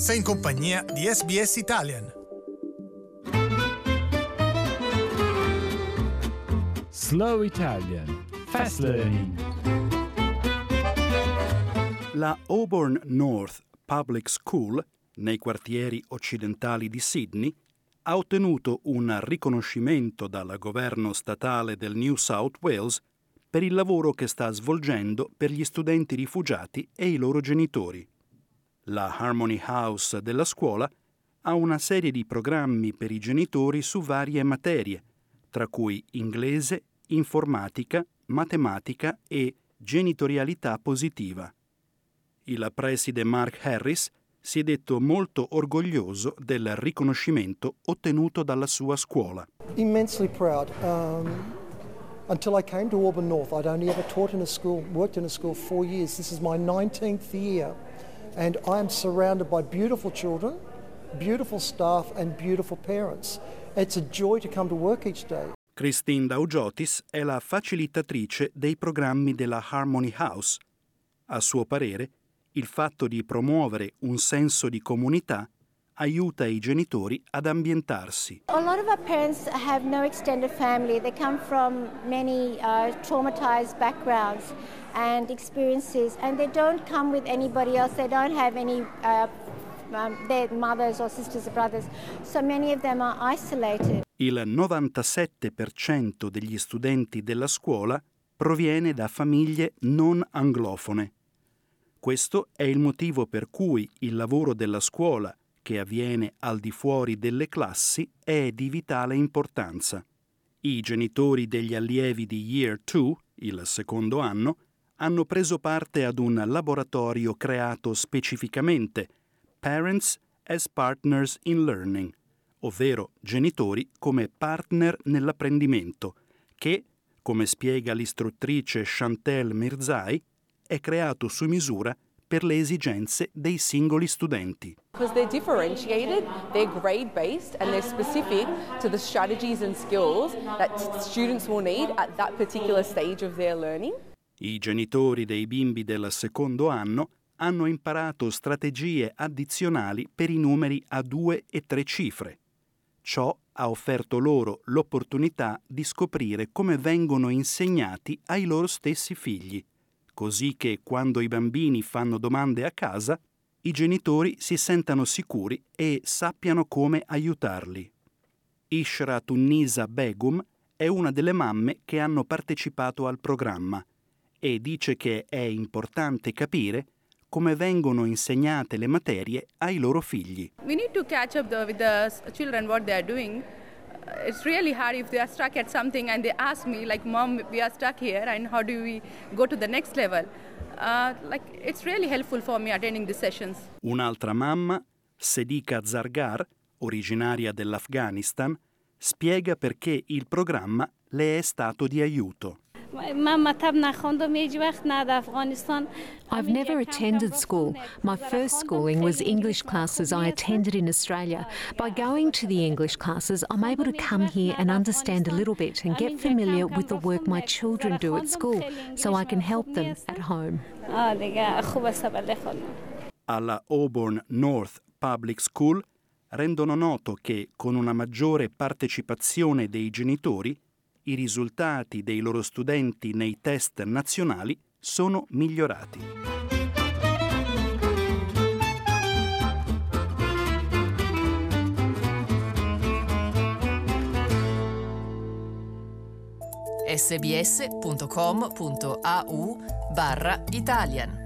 Sei in compagnia di SBS Italian. Slow Italian Fast Learning La Auburn North Public School, nei quartieri occidentali di Sydney, ha ottenuto un riconoscimento dal governo statale del New South Wales per il lavoro che sta svolgendo per gli studenti rifugiati e i loro genitori. La Harmony House della scuola ha una serie di programmi per i genitori su varie materie, tra cui inglese, informatica, matematica e genitorialità positiva. Il preside Mark Harris si è detto molto orgoglioso del riconoscimento ottenuto dalla sua scuola. Immensely proud. Um, until I came to Auburn North, I'd only ever taught in a school, worked in a school four years. This is my 19th year, and I am surrounded by beautiful children, beautiful staff, and beautiful parents. It's a joy to come to work each day. Christine Daugiotis è la facilitatrice dei programmi della Harmony House. A suo parere, il fatto di promuovere un senso di comunità aiuta i genitori ad ambientarsi. A lot of our parents have no extended family. They come from many uh, traumatized backgrounds and experiences, and they don't come with anybody else. They don't have any. Uh, um, their mothers or sisters or brothers, so many of them are isolated. Il 97% degli studenti della scuola proviene da famiglie non anglofone. Questo è il motivo per cui il lavoro della scuola, che avviene al di fuori delle classi, è di vitale importanza. I genitori degli allievi di Year 2, il secondo anno, hanno preso parte ad un laboratorio creato specificamente Parents as Partners in Learning, ovvero genitori come partner nell'apprendimento, che, come spiega l'istruttrice Chantel Mirzai, è creato su misura per le esigenze dei singoli studenti. Because they're differentiated, they're grade based, and they're specific to the strategies and skills that students will need at that particular stage of their learning. I genitori dei bimbi del secondo anno hanno imparato strategie addizionali per i numeri a due e tre cifre. Ciò ha offerto loro l'opportunità di scoprire come vengono insegnati ai loro stessi figli, così che quando i bambini fanno domande a casa, i genitori si sentano sicuri e sappiano come aiutarli. Ishra Tunnisa Begum è una delle mamme che hanno partecipato al programma e dice che è importante capire come vengono insegnate le materie ai loro figli. We need to catch up the, with the children what they are doing. It's really hard if they are stuck at something and they ask me like, "Mom, we are stuck here, and how do we go to the next level?" Uh, like it's really helpful for me attending these sessions. Un'altra mamma, Sedika Zargar, originaria dell'Afghanistan, spiega perché il programma le è stato di aiuto. I've never attended school. My first schooling was English classes. I attended in Australia. By going to the English classes, I'm able to come here and understand a little bit and get familiar with the work my children do at school so I can help them at home. Alla Auburn North Public School rendono noto che con una maggiore partecipazione dei genitori i risultati dei loro studenti nei test nazionali sono migliorati. sbs.com.au barra Italian